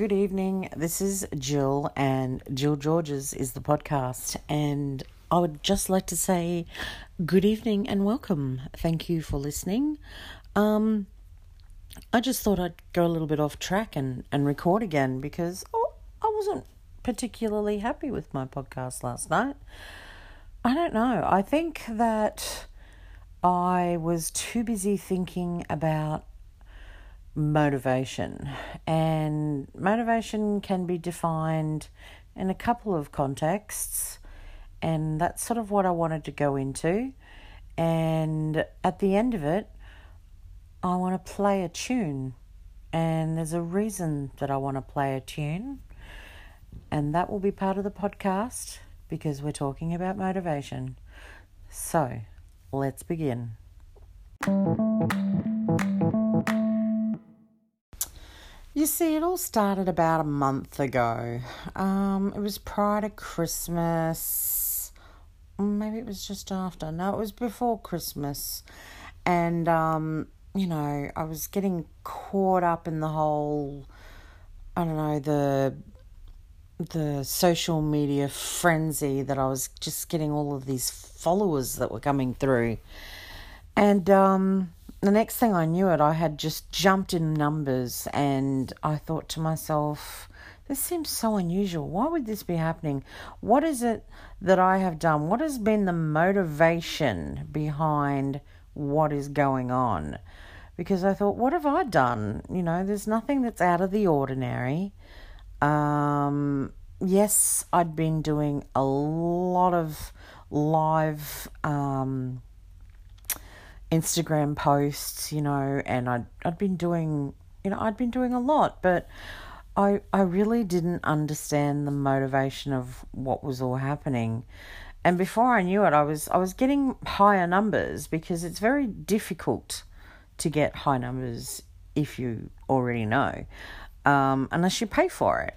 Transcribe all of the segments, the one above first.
good evening. This is Jill, and Jill Georges is the podcast. And I would just like to say good evening and welcome. Thank you for listening. Um, I just thought I'd go a little bit off track and, and record again because oh, I wasn't particularly happy with my podcast last night. I don't know. I think that I was too busy thinking about motivation. And motivation can be defined in a couple of contexts. And that's sort of what I wanted to go into. And at the end of it, I want to play a tune. And there's a reason that I want to play a tune. And that will be part of the podcast because we're talking about motivation. So let's begin. You see, it all started about a month ago. Um, it was prior to Christmas. Maybe it was just after. No, it was before Christmas. And, um, you know, I was getting caught up in the whole, I don't know, the the social media frenzy that I was just getting all of these followers that were coming through. And um the next thing I knew it, I had just jumped in numbers, and I thought to myself, this seems so unusual. Why would this be happening? What is it that I have done? What has been the motivation behind what is going on? Because I thought, what have I done? You know, there's nothing that's out of the ordinary. Um, yes, I'd been doing a lot of live. Um, Instagram posts, you know, and I'd I'd been doing, you know, I'd been doing a lot, but I I really didn't understand the motivation of what was all happening. And before I knew it, I was I was getting higher numbers because it's very difficult to get high numbers if you already know, um, unless you pay for it.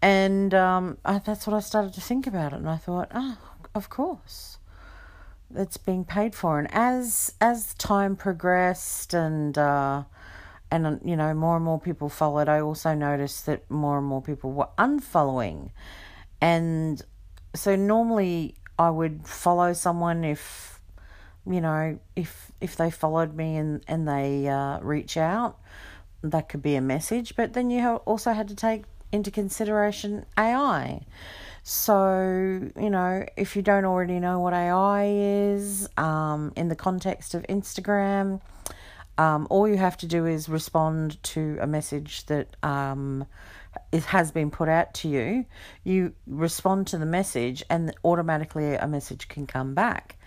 And um, I, that's what I started to think about it, and I thought, oh, of course it's being paid for. And as as time progressed and uh, and you know more and more people followed, I also noticed that more and more people were unfollowing, and so normally I would follow someone if you know if if they followed me and and they uh, reach out, that could be a message. But then you also had to take into consideration AI. So, you know, if you don't already know what AI is, um, in the context of Instagram, um, all you have to do is respond to a message that um, it has been put out to you. You respond to the message, and automatically a message can come back.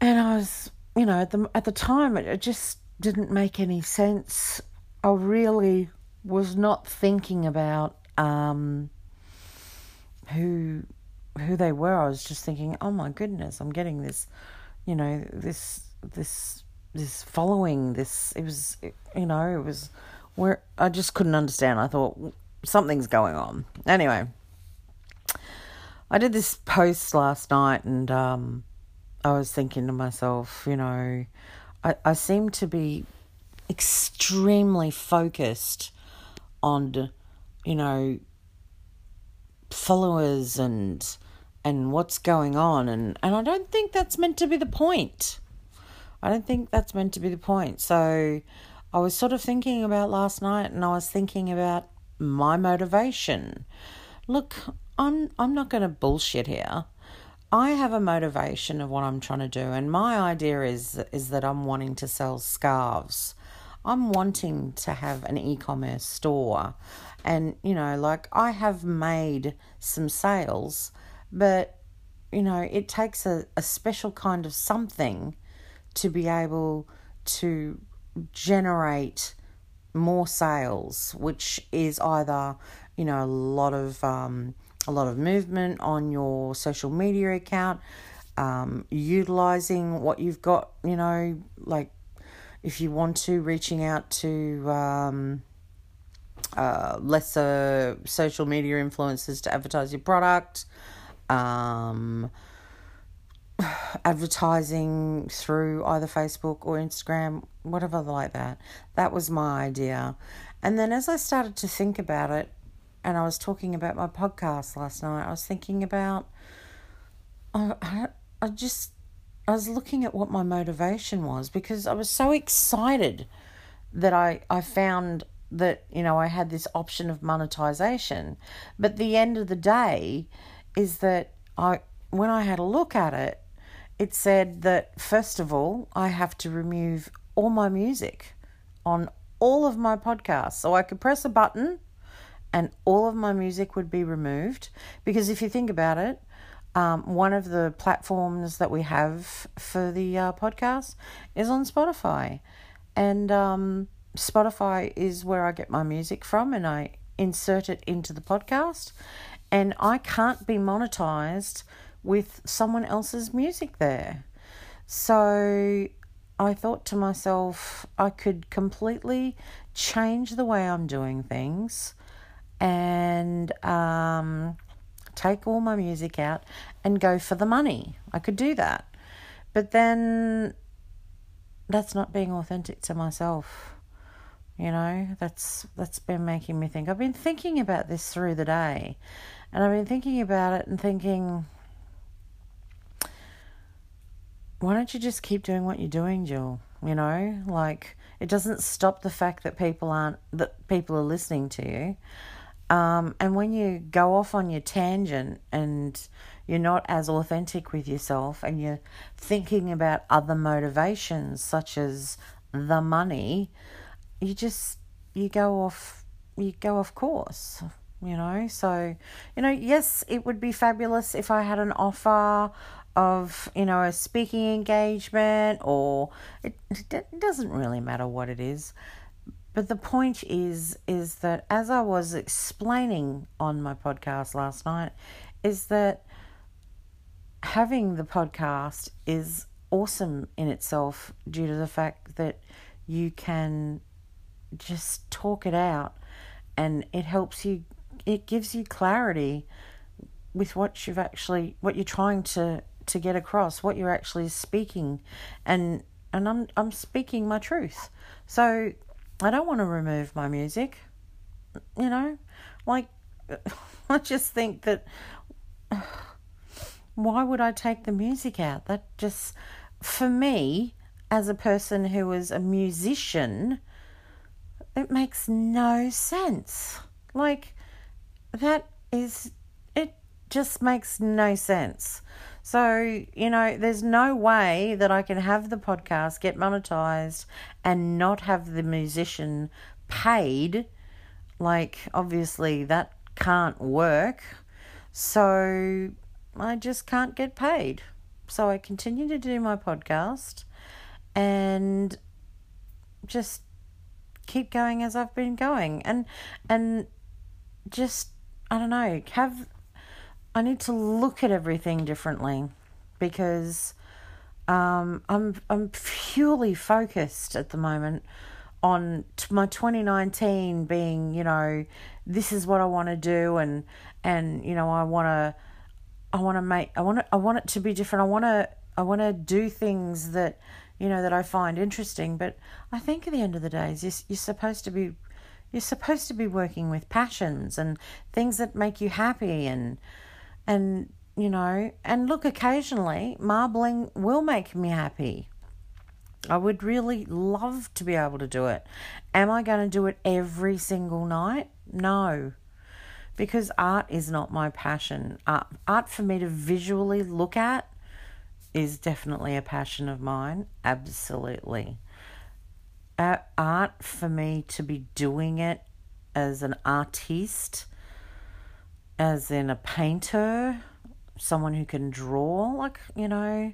And I was, you know, at the at the time, it, it just didn't make any sense. I really was not thinking about um, who who they were. I was just thinking, oh my goodness, I'm getting this, you know, this this this following. This it was, you know, it was where I just couldn't understand. I thought something's going on. Anyway, I did this post last night, and um, I was thinking to myself, you know, I I seem to be extremely focused on, you know, followers and and what's going on and and I don't think that's meant to be the point. I don't think that's meant to be the point. So I was sort of thinking about last night and I was thinking about my motivation. Look, I'm I'm not going to bullshit here. I have a motivation of what I'm trying to do and my idea is is that I'm wanting to sell scarves. I'm wanting to have an e-commerce store. And, you know, like I have made some sales, but, you know, it takes a, a special kind of something to be able to generate more sales, which is either, you know, a lot of um, a lot of movement on your social media account, um, utilizing what you've got, you know, like if you want to, reaching out to um, uh, lesser social media influencers to advertise your product, um, advertising through either Facebook or Instagram, whatever like that. That was my idea. And then as I started to think about it, and I was talking about my podcast last night, I was thinking about, I, I, I just, I was looking at what my motivation was because I was so excited that I, I found that, you know, I had this option of monetization. But the end of the day is that I, when I had a look at it, it said that first of all, I have to remove all my music on all of my podcasts. So I could press a button and all of my music would be removed. Because if you think about it, um, one of the platforms that we have for the uh, podcast is on Spotify. And um, Spotify is where I get my music from and I insert it into the podcast. And I can't be monetized with someone else's music there. So I thought to myself, I could completely change the way I'm doing things and um, take all my music out and go for the money. I could do that. But then that's not being authentic to myself. You know, that's that's been making me think. I've been thinking about this through the day. And I've been thinking about it and thinking why don't you just keep doing what you're doing, Jill? You know, like it doesn't stop the fact that people aren't that people are listening to you. Um, and when you go off on your tangent and you're not as authentic with yourself and you're thinking about other motivations such as the money, you just you go off you go off course you know? So you know yes it would be fabulous if i had an offer of you know a speaking engagement or it, it doesn't really matter what it is but the point is is that as i was explaining on my podcast last night is that having the podcast is awesome in itself due to the fact that you can just talk it out and it helps you it gives you clarity with what you've actually what you're trying to to get across what you're actually speaking and and I'm I'm speaking my truth. So I don't want to remove my music. You know? Like I just think that why would I take the music out? That just for me as a person who is a musician it makes no sense. Like that is it just makes no sense. So, you know, there's no way that I can have the podcast get monetized and not have the musician paid. Like, obviously, that can't work. So, I just can't get paid. So, I continue to do my podcast and just keep going as I've been going. And, and just, I don't know, have I need to look at everything differently because um, I'm I'm purely focused at the moment on t- my 2019 being you know this is what I want to do and and you know I want to I want to make I want I want it to be different. I want to I want to do things that you know that I find interesting. But I think at the end of the day is you're, you're supposed to be you're supposed to be working with passions and things that make you happy and and you know, and look, occasionally marbling will make me happy. I would really love to be able to do it. Am I going to do it every single night? No, because art is not my passion. Art, art for me to visually look at is definitely a passion of mine. Absolutely. Art for me to be doing it as an artiste as in a painter, someone who can draw, like, you know,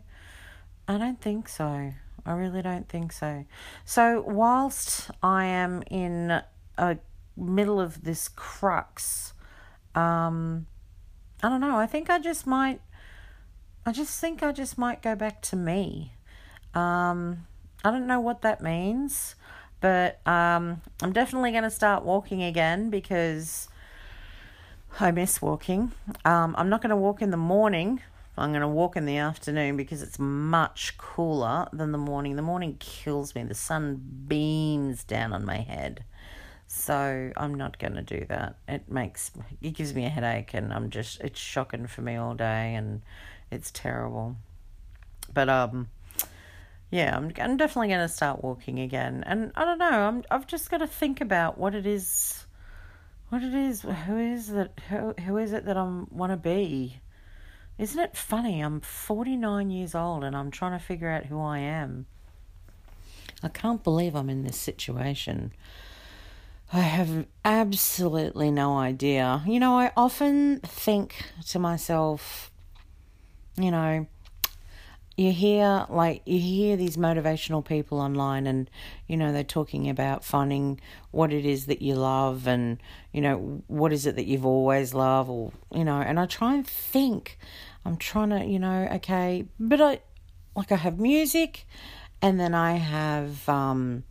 I don't think so. I really don't think so. So, whilst I am in a middle of this crux, um, I don't know. I think I just might. I just think I just might go back to me. Um, I don't know what that means, but um, I'm definitely going to start walking again because I miss walking. Um, I'm not going to walk in the morning. I'm going to walk in the afternoon because it's much cooler than the morning. The morning kills me. The sun beams down on my head. So I'm not going to do that. It makes it gives me a headache and I'm just it's shocking for me all day and it's terrible. But um yeah, I'm I'm definitely going to start walking again. And I don't know, I'm I've just got to think about what it is what it is who is it who who is it that I want to be? Isn't it funny? I'm 49 years old and I'm trying to figure out who I am. I can't believe I'm in this situation. I have absolutely no idea. You know, I often think to myself, you know, you hear like you hear these motivational people online and you know they're talking about finding what it is that you love and you know what is it that you've always loved or you know and I try and think I'm trying to you know okay but I like I have music and then I have um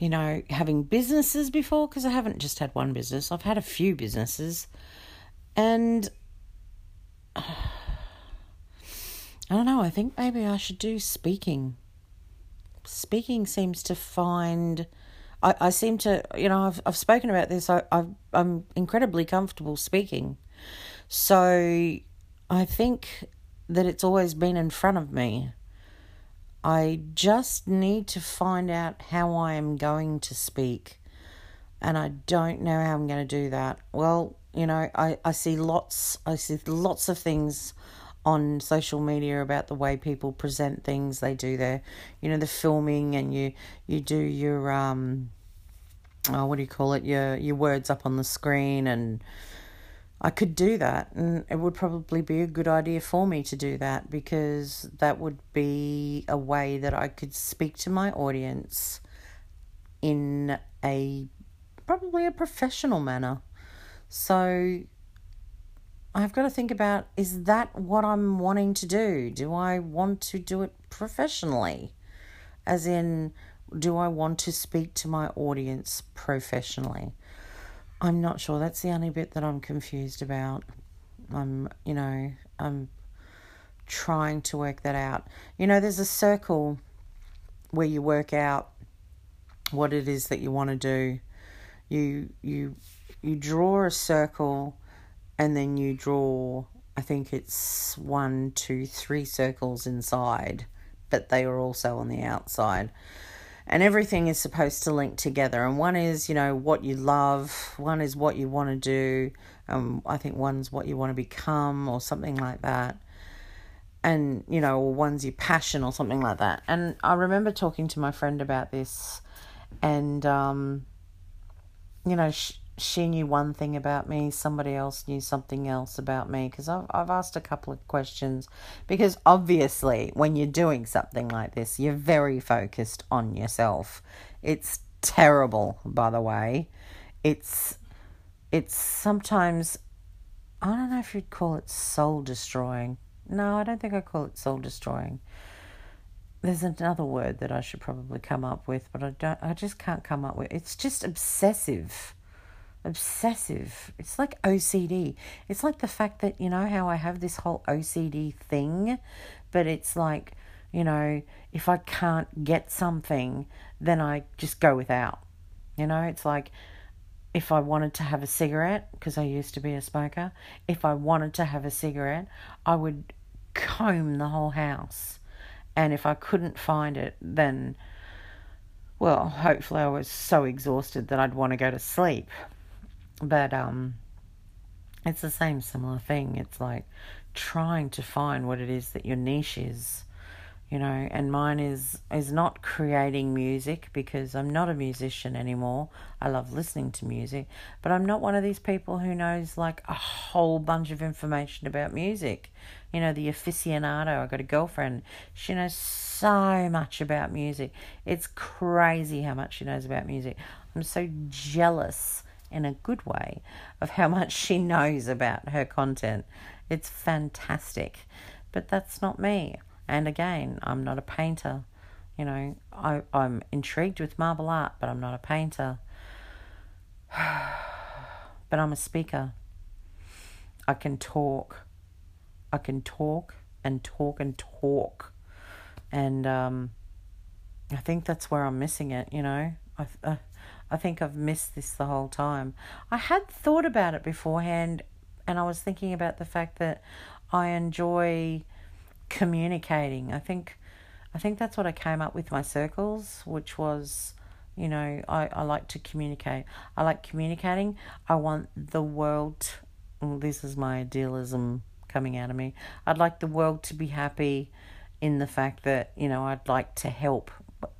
you know, having businesses before because I haven't just had one business, I've had a few businesses. And uh, I don't know, I think maybe I should do speaking. Speaking seems to find. I, I seem to, you know, I've, I've spoken about this. I, i I'm incredibly comfortable speaking. So I think that it's always been in front of me. I just need to find out how I am going to speak. And I don't know how I'm going to do that. Well, you know, I, I see lots I see lots of things on social media about the way people present things. They do their you know, the filming and you you do your um oh, what do you call it? Your your words up on the screen and I could do that, and it would probably be a good idea for me to do that because that would be a way that I could speak to my audience in a probably a professional manner. So I've got to think about is that what I'm wanting to do? Do I want to do it professionally? As in, do I want to speak to my audience professionally? I'm not sure. That's the only bit that I'm confused about. I'm, you know, I'm trying to work that out. You know, there's a circle where you work out what it is that you want to do. You you you draw a circle and then you draw I think it's one, two, three circles inside, but they are also on the outside and everything is supposed to link together. And one is, you know, what you love, one is what you want to do, um, I think one's what you want to become, or something like that. And, you know, one's your passion, or something like that. And I remember talking to my friend about this, and, um, you know, she, she knew one thing about me, somebody else knew something else about me because I've, I've asked a couple of questions. Because obviously, when you're doing something like this, you're very focused on yourself. It's terrible, by the way. It's it's sometimes I don't know if you'd call it soul destroying. No, I don't think I call it soul destroying. There's another word that I should probably come up with, but I don't I just can't come up with. It's just obsessive obsessive. It's like OCD. It's like the fact that, you know, how I have this whole OCD thing, but it's like, you know, if I can't get something, then I just go without. You know, it's like if I wanted to have a cigarette, because I used to be a smoker, if I wanted to have a cigarette, I would comb the whole house. And if I couldn't find it, then, well, hopefully I was so exhausted that I'd want to go to sleep. But um, it's the same similar thing. It's like trying to find what it is that your niche is, you know. And mine is is not creating music because I'm not a musician anymore. I love listening to music, but I'm not one of these people who knows like a whole bunch of information about music. You know, the aficionado. I got a girlfriend. She knows so much about music. It's crazy how much she knows about music. I'm so jealous in a good way of how much she knows about her content. It's fantastic. But that's not me. And again, I'm not a painter. You know, I, I'm intrigued with marble art, but I'm not a painter. but I'm a speaker. I can talk. I can talk and talk and talk. And um, I think that's where I'm missing it, you know. I, I I think I've missed this the whole time. I had thought about it beforehand, and I was thinking about the fact that I enjoy communicating. I think, I think that's what I came up with my circles, which was, you know, I, I like to communicate. I like communicating. I want the world. This is my idealism coming out of me. I'd like the world to be happy in the fact that, you know, I'd like to help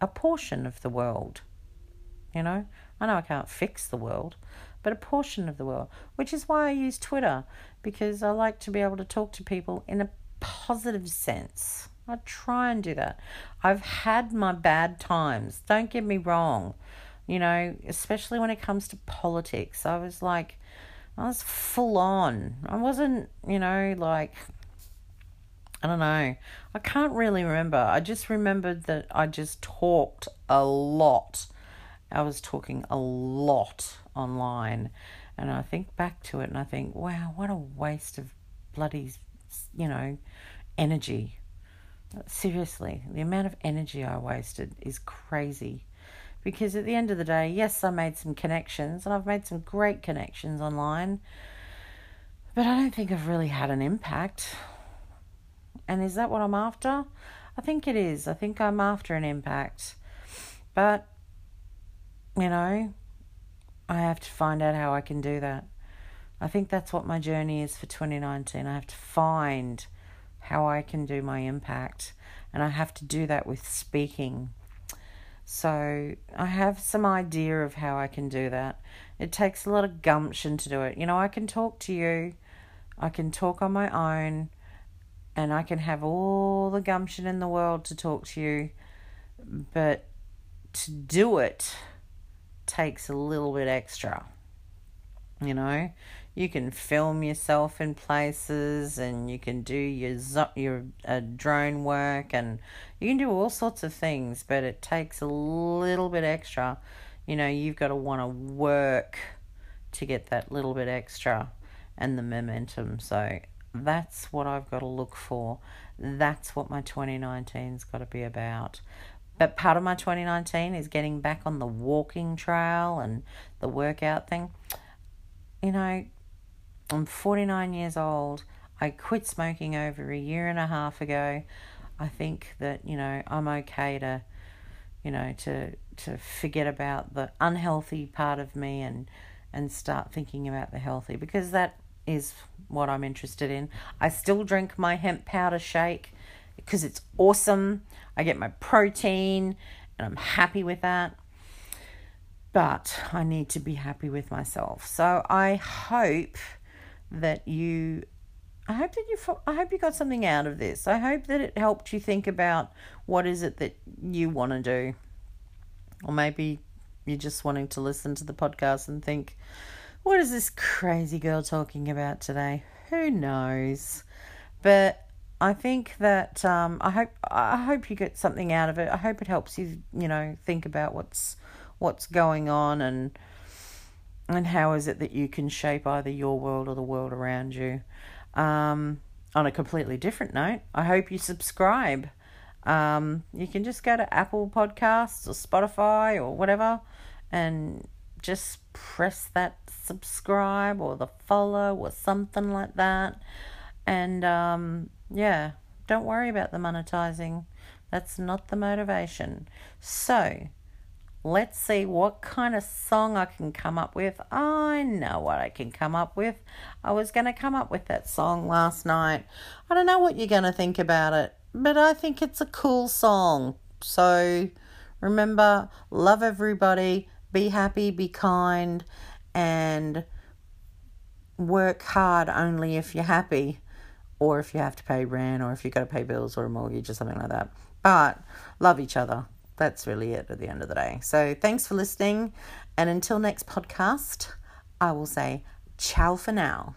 a portion of the world. You know, I know I can't fix the world, but a portion of the world, which is why I use Twitter because I like to be able to talk to people in a positive sense. I try and do that. I've had my bad times, don't get me wrong. You know, especially when it comes to politics. I was like, I was full on. I wasn't, you know, like, I don't know. I can't really remember. I just remembered that I just talked a lot. I was talking a lot online. And I think back to it and I think, wow, what a waste of bloody, you know, energy. Seriously, the amount of energy I wasted is crazy because at the end of the day, yes, I made some connections and I've made some great connections online, but I don't think I've really had an impact. And is that what I'm after? I think it is. I think I'm after an impact. But, you know, I have to find out how I can do that. I think that's what my journey is for 2019. I have to find how I can do my impact, and I have to do that with speaking. So I have some idea of how I can do that. It takes a lot of gumption to do it. You know, I can talk to you, I can talk on my own, and I can have all the gumption in the world to talk to you, but to do it takes a little bit extra. You know, you can film yourself in places and you can do your your uh, drone work and you can do all sorts of things but it takes a little bit extra. You know you've got to want to work to get that little bit extra and the momentum. So that's what I've got to look for. That's what my 2019's got to be about but part of my 2019 is getting back on the walking trail and the workout thing you know I'm 49 years old. I quit smoking over a year and a half ago. I think that, you know, I'm okay to, you know, to to forget about the unhealthy part of me and and start thinking about the healthy because that is what I'm interested in. I still drink my hemp powder shake because it's awesome. I get my protein and I'm happy with that. But I need to be happy with myself. So I hope that you I hope that you I hope you got something out of this. I hope that it helped you think about what is it that you want to do. Or maybe you're just wanting to listen to the podcast and think, what is this crazy girl talking about today? Who knows? But I think that um, I hope I hope you get something out of it. I hope it helps you, you know, think about what's what's going on and and how is it that you can shape either your world or the world around you? Um, on a completely different note, I hope you subscribe. Um, you can just go to Apple Podcasts or Spotify or whatever and just press that subscribe or the follow or something like that. And um, yeah, don't worry about the monetizing. That's not the motivation. So, Let's see what kind of song I can come up with. I know what I can come up with. I was going to come up with that song last night. I don't know what you're going to think about it, but I think it's a cool song. So remember, love everybody, be happy, be kind, and work hard only if you're happy or if you have to pay rent or if you've got to pay bills or a mortgage or something like that. But love each other that's really it at the end of the day. So thanks for listening. And until next podcast, I will say ciao for now.